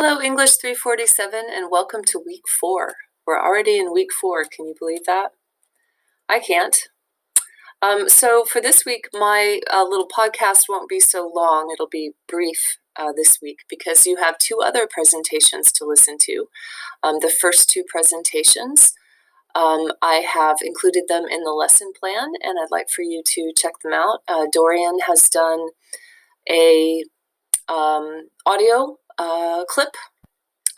Hello, English 347, and welcome to week four. We're already in week four. Can you believe that? I can't. Um, so, for this week, my uh, little podcast won't be so long. It'll be brief uh, this week because you have two other presentations to listen to. Um, the first two presentations, um, I have included them in the lesson plan, and I'd like for you to check them out. Uh, Dorian has done a um, audio uh, clip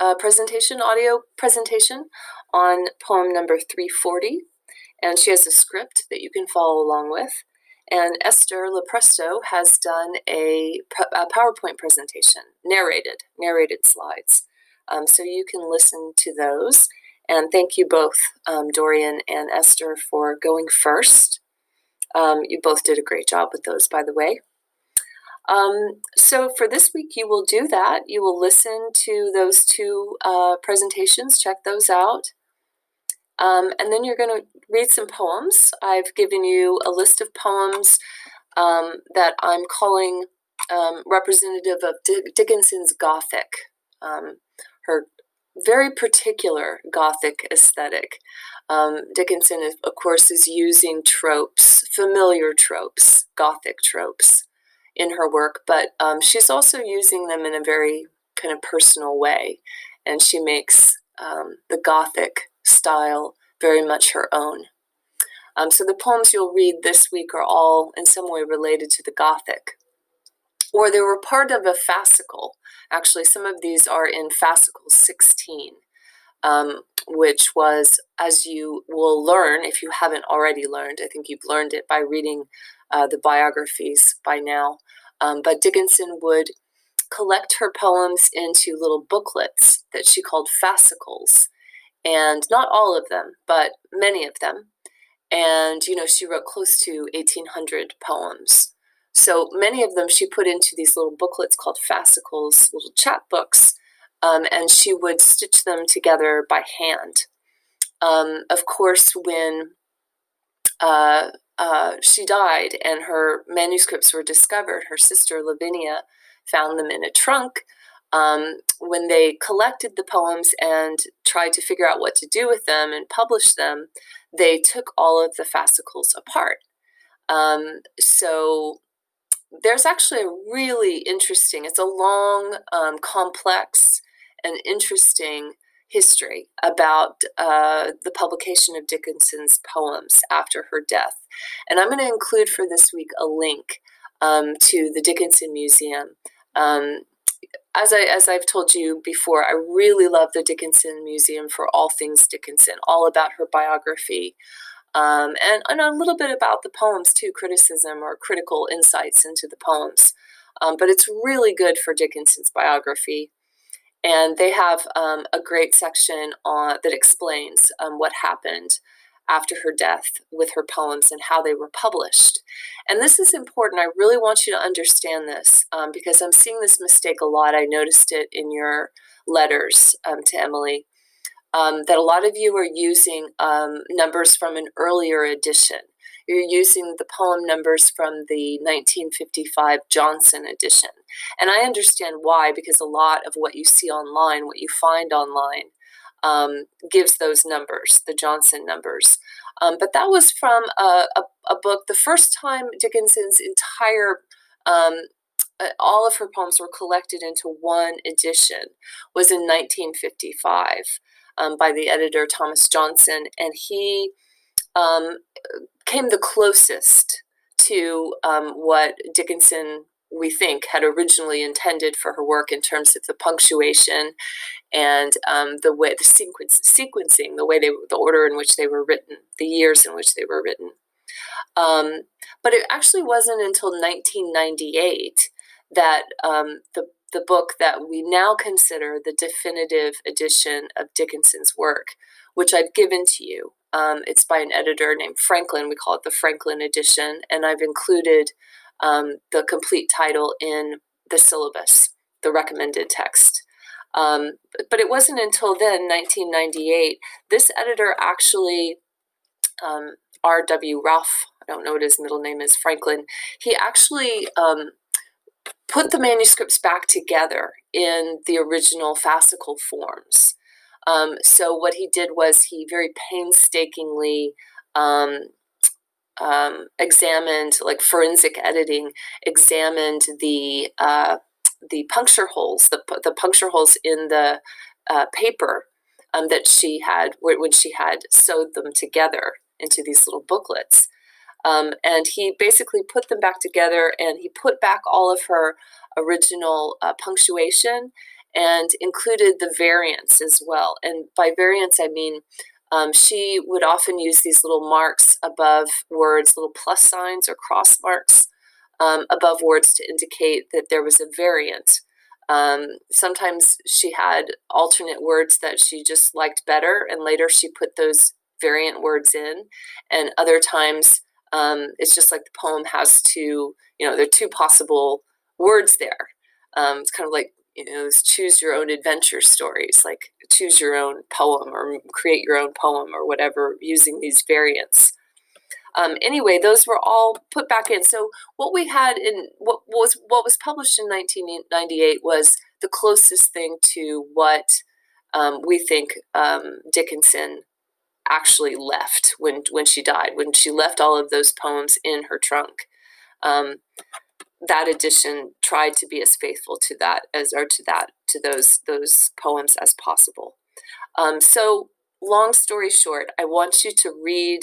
uh, presentation, audio presentation on poem number 340. And she has a script that you can follow along with. And Esther Lepresto has done a, a PowerPoint presentation, narrated, narrated slides. Um, so you can listen to those. And thank you both, um, Dorian and Esther, for going first. Um, you both did a great job with those, by the way. Um, so for this week, you will do that. You will listen to those two uh, presentations, check those out. Um, and then you're going to read some poems. I've given you a list of poems um, that I'm calling um, representative of Dickinson's Gothic, um, her very particular Gothic aesthetic. Um, Dickinson, of course, is using tropes, familiar tropes, Gothic tropes in her work, but um, she's also using them in a very kind of personal way. And she makes um, the Gothic style very much her own. Um, so the poems you'll read this week are all in some way related to the Gothic. Or they were part of a fascicle. Actually, some of these are in fascicle 16, um, which was, as you will learn, if you haven't already learned, I think you've learned it by reading uh, the biographies by now. Um, but Dickinson would collect her poems into little booklets that she called fascicles. And not all of them, but many of them. And, you know, she wrote close to 1,800 poems. So many of them she put into these little booklets called fascicles, little chapbooks, um, and she would stitch them together by hand. Um, of course, when uh, uh, she died and her manuscripts were discovered. Her sister Lavinia found them in a trunk. Um, when they collected the poems and tried to figure out what to do with them and publish them, they took all of the fascicles apart. Um, so there's actually a really interesting, it's a long, um, complex, and interesting history about uh, the publication of Dickinson's poems after her death. And I'm going to include for this week a link um, to the Dickinson Museum. Um, as I as I've told you before, I really love the Dickinson Museum for all things Dickinson, all about her biography, um, and, and a little bit about the poems too, criticism or critical insights into the poems. Um, but it's really good for Dickinson's biography and they have um, a great section on that explains um, what happened after her death with her poems and how they were published. And this is important. I really want you to understand this um, because I'm seeing this mistake a lot. I noticed it in your letters um, to Emily. Um, that a lot of you are using um, numbers from an earlier edition you're using the poem numbers from the 1955 Johnson edition. And I understand why, because a lot of what you see online, what you find online, um, gives those numbers, the Johnson numbers. Um, but that was from a, a, a, book, the first time Dickinson's entire um, uh, all of her poems were collected into one edition was in 1955 um, by the editor Thomas Johnson, and he um, came the closest to um, what Dickinson, we think, had originally intended for her work in terms of the punctuation and um, the way the sequence sequencing, the way they, the order in which they were written, the years in which they were written. Um, but it actually wasn't until 1998 that um, the the book that we now consider the definitive edition of Dickinson's work, which I've given to you, um, it's by an editor named Franklin. We call it the Franklin edition, and I've included um, the complete title in the syllabus, the recommended text. Um, but it wasn't until then, 1998, this editor actually, um, R.W. Ralph, I don't know what his middle name is, Franklin, he actually um, put the manuscripts back together in the original fascicle forms. Um, so what he did was he very painstakingly um, examined, like forensic editing, examined the uh, the puncture holes, the the puncture holes in the uh, paper um, that she had when she had sewed them together into these little booklets. Um, and he basically put them back together and he put back all of her original uh, punctuation and included the variants as well. And by variants, I mean um, she would often use these little marks above words, little plus signs or cross marks um, above words to indicate that there was a variant. Um, sometimes she had alternate words that she just liked better, and later she put those variant words in. And other times, um, it's just like the poem has two, you know, there are two possible words there. Um, it's kind of like you know, choose your own adventure stories, like choose your own poem or create your own poem or whatever using these variants. Um, anyway, those were all put back in. So what we had in what was what was published in 1998 was the closest thing to what um, we think um, Dickinson actually left when when she died. When she left all of those poems in her trunk. That edition tried to be as faithful to that as or to that to those those poems as possible. Um, so long story short, I want you to read.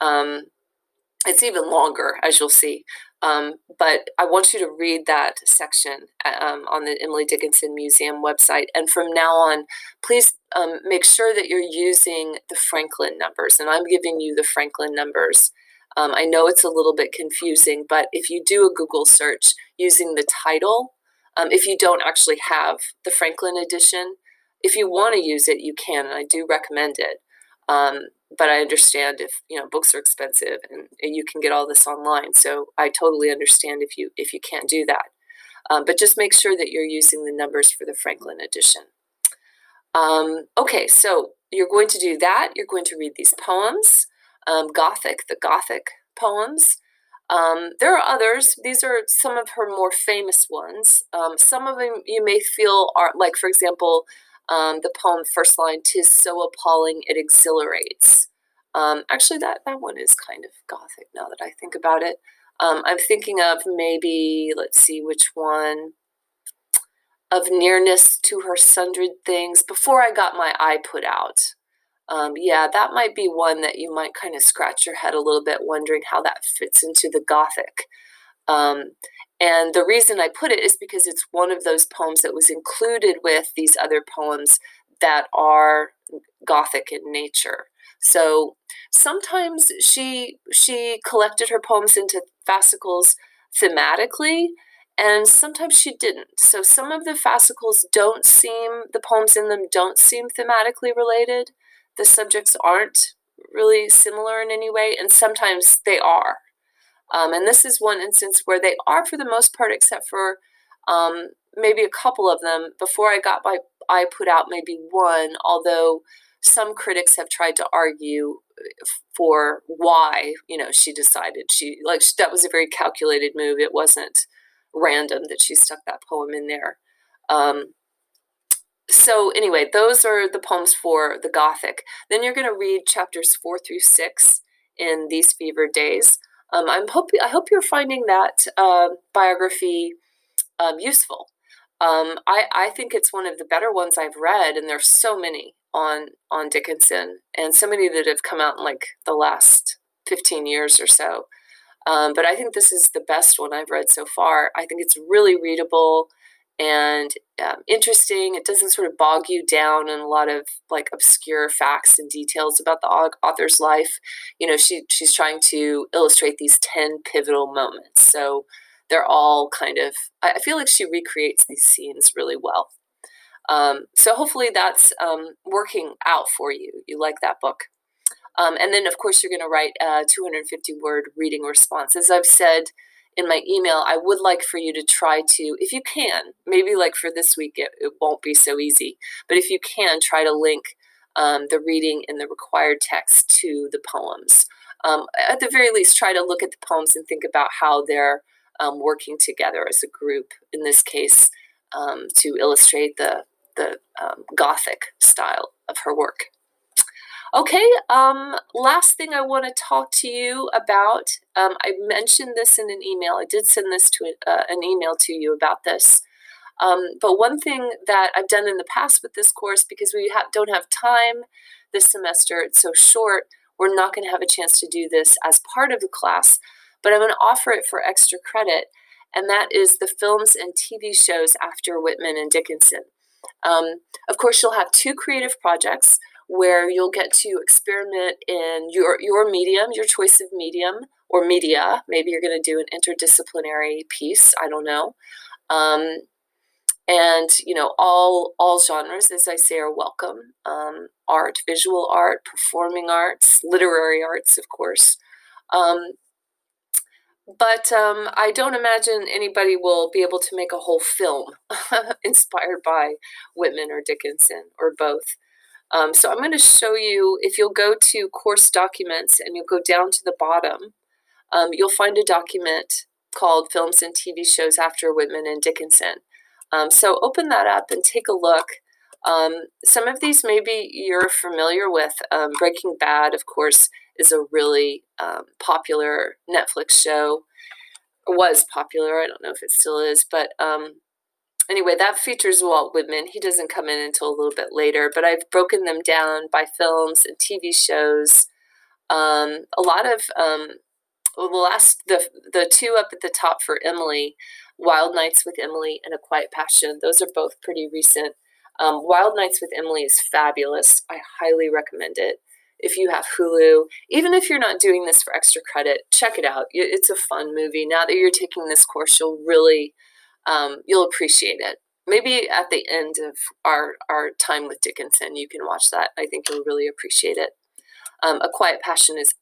Um, it's even longer, as you'll see. Um, but I want you to read that section um, on the Emily Dickinson Museum website. And from now on, please um, make sure that you're using the Franklin numbers. And I'm giving you the Franklin numbers um, I know it's a little bit confusing, but if you do a Google search using the title, um, if you don't actually have the Franklin edition, if you want to use it, you can, and I do recommend it. Um, but I understand if you know books are expensive and, and, you can get all this online, so I totally understand if you if you can't do that. Um, but just make sure that you're using the numbers for the Franklin edition. Um, okay, so you're going to do that. You're going to read these poems um, Gothic, the Gothic poems. Um, there are others. These are some of her more famous ones. Um, some of them you may feel are, like, for example, um, the poem first line, "Tis so appalling it exhilarates." Um, actually, that that one is kind of gothic now that I think about it. Um, I'm thinking of maybe let's see which one of nearness to her sundered things before I got my eye put out um, yeah, that might be one that you might kind of scratch your head a little bit, wondering how that fits into the Gothic. Um, and the reason I put it is because it's one of those poems that was included with these other poems that are Gothic in nature. So sometimes she she collected her poems into fascicles thematically, and sometimes she didn't. So some of the fascicles don't seem the poems in them don't seem thematically related the subjects aren't really similar in any way, and sometimes they are. Um, and this is one instance where they are for the most part, except for um, maybe a couple of them. Before I got my eye put out maybe one, although some critics have tried to argue for why you know she decided she like that was a very calculated move. It wasn't random that she stuck that poem in there. Um, so anyway, those are the poems for the Gothic. Then you're going to read chapters four through six in these Fevered Days. Um, I'm hope I hope you're finding that uh, biography um, useful. Um, I, I think it's one of the better ones I've read, and there's so many on on Dickinson, and so many that have come out in like the last 15 years or so. Um, but I think this is the best one I've read so far. I think it's really readable and um, interesting. It doesn't sort of bog you down in a lot of like obscure facts and details about the author's life. You know, she she's trying to illustrate these ten pivotal moments. So they're all kind of. I feel like she recreates these scenes really well. Um, so hopefully that's um, working out for you. You like that book. Um, and then, of course, you're going to write a 250 word reading response. As I've said, in my email, I would like for you to try to, if you can, maybe like for this week, it, it won't be so easy, but if you can, try to link um, the reading in the required text to the poems. Um, at the very least, try to look at the poems and think about how they're um, working together as a group, in this case, um, to illustrate the, the um, Gothic style of her work. Okay, um, last thing I want to talk to you about. Um, I mentioned this in an email. I did send this to uh, an email to you about this. Um, but one thing that I've done in the past with this course, because we ha- don't have time this semester, it's so short, we're not going to have a chance to do this as part of the class, but I'm going to offer it for extra credit, and that is the films and TV shows after Whitman and Dickinson. Um, of course, you'll have two creative projects where you'll get to experiment in your your medium, your choice of medium or media. Maybe you're going to do an interdisciplinary piece. I don't know. Um, and you know all all genres as i say are welcome um, art visual art performing arts literary arts of course um, but um, i don't imagine anybody will be able to make a whole film inspired by whitman or dickinson or both um, so I'm going to show you, if you'll go to course documents and you'll go down to the bottom, um, you'll find a document called Films and TV Shows After Whitman and Dickinson. Um, so open that up and take a look. Um, some of these maybe you're familiar with. Um, Breaking Bad, of course, is a really um, popular Netflix show. Was popular. I don't know if it still is, but anyway, that features Walt Whitman. He doesn't come in until a little bit later, but I've broken them down by films and TV shows. Um, a lot of um, well, the last the the two up at the top for Emily, Wild Nights with Emily and A Quiet Passion. Those are both pretty recent. Um, Wild Nights with Emily is fabulous. I highly recommend it. If you have Hulu, even if you're not doing this for extra credit, check it out. It's a fun movie. Now that you're taking this course, you'll really um, you'll appreciate it. Maybe at the end of our, our time with Dickinson, you can watch that. I think you'll really appreciate it. Um, a Quiet Passion is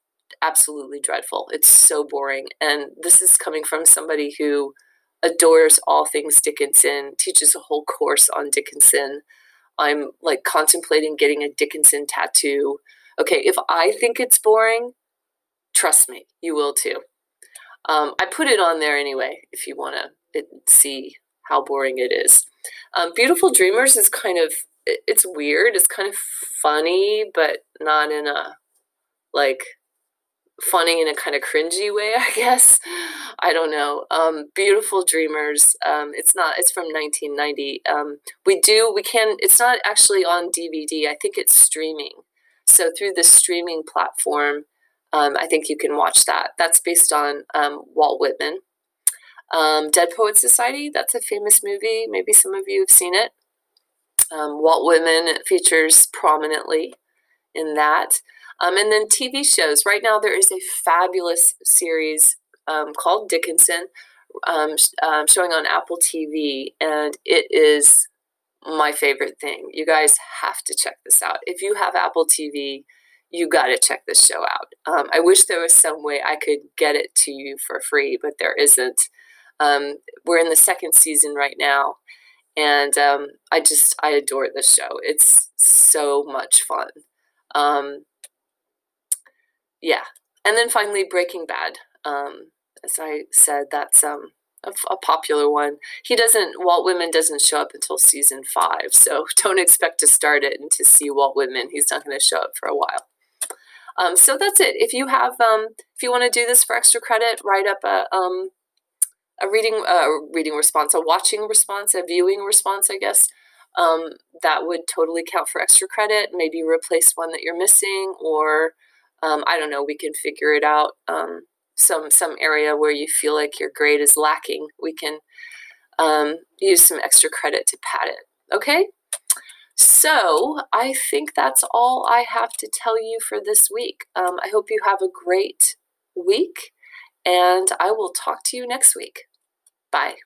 absolutely dreadful. It's so boring. And this is coming from somebody who adores all things Dickinson, teaches a whole course on Dickinson. I'm like contemplating getting a Dickinson tattoo. Okay, if I think it's boring, trust me, you will too. Um, I put it on there anyway if you want to see how boring it is. Um, Beautiful Dreamers is kind of it, it's weird. It's kind of funny, but not in a like funny in a kind of cringy way, I guess. I don't know. Um, Beautiful Dreamers. Um, it's not. It's from 1990. Um, we do. We can. It's not actually on DVD. I think it's streaming. So through the streaming platform, um, I think you can watch that. That's based on um, Walt Whitman. Um, Dead Poet Society, that's a famous movie. Maybe some of you have seen it. Um, Walt Whitman features prominently in that. Um, and then TV shows. Right now, there is a fabulous series um, called Dickinson um, um, showing on Apple TV, and it is my favorite thing. You guys have to check this out. If you have Apple TV, you got to check this show out. Um, I wish there was some way I could get it to you for free, but there isn't. Um, we're in the second season right now, and um, I just I adore this show. It's so much fun. Um, yeah, and then finally Breaking Bad. Um, as I said, that's um, a, a, popular one. He doesn't. Walt Whitman doesn't show up until season five, so don't expect to start it and to see Walt Whitman. He's not going to show up for a while. Um, so that's it. If you have, um, if you want to do this for extra credit, write up a um, a reading a reading response, a watching response, a viewing response, I guess. Um, that would totally count for extra credit. Maybe replace one that you're missing, or um, I don't know. We can figure it out. Um, some some area where you feel like your grade is lacking, we can um, use some extra credit to pad it. Okay. So I think that's all I have to tell you for this week. Um, I hope you have a great week, and I will talk to you next week. Bye.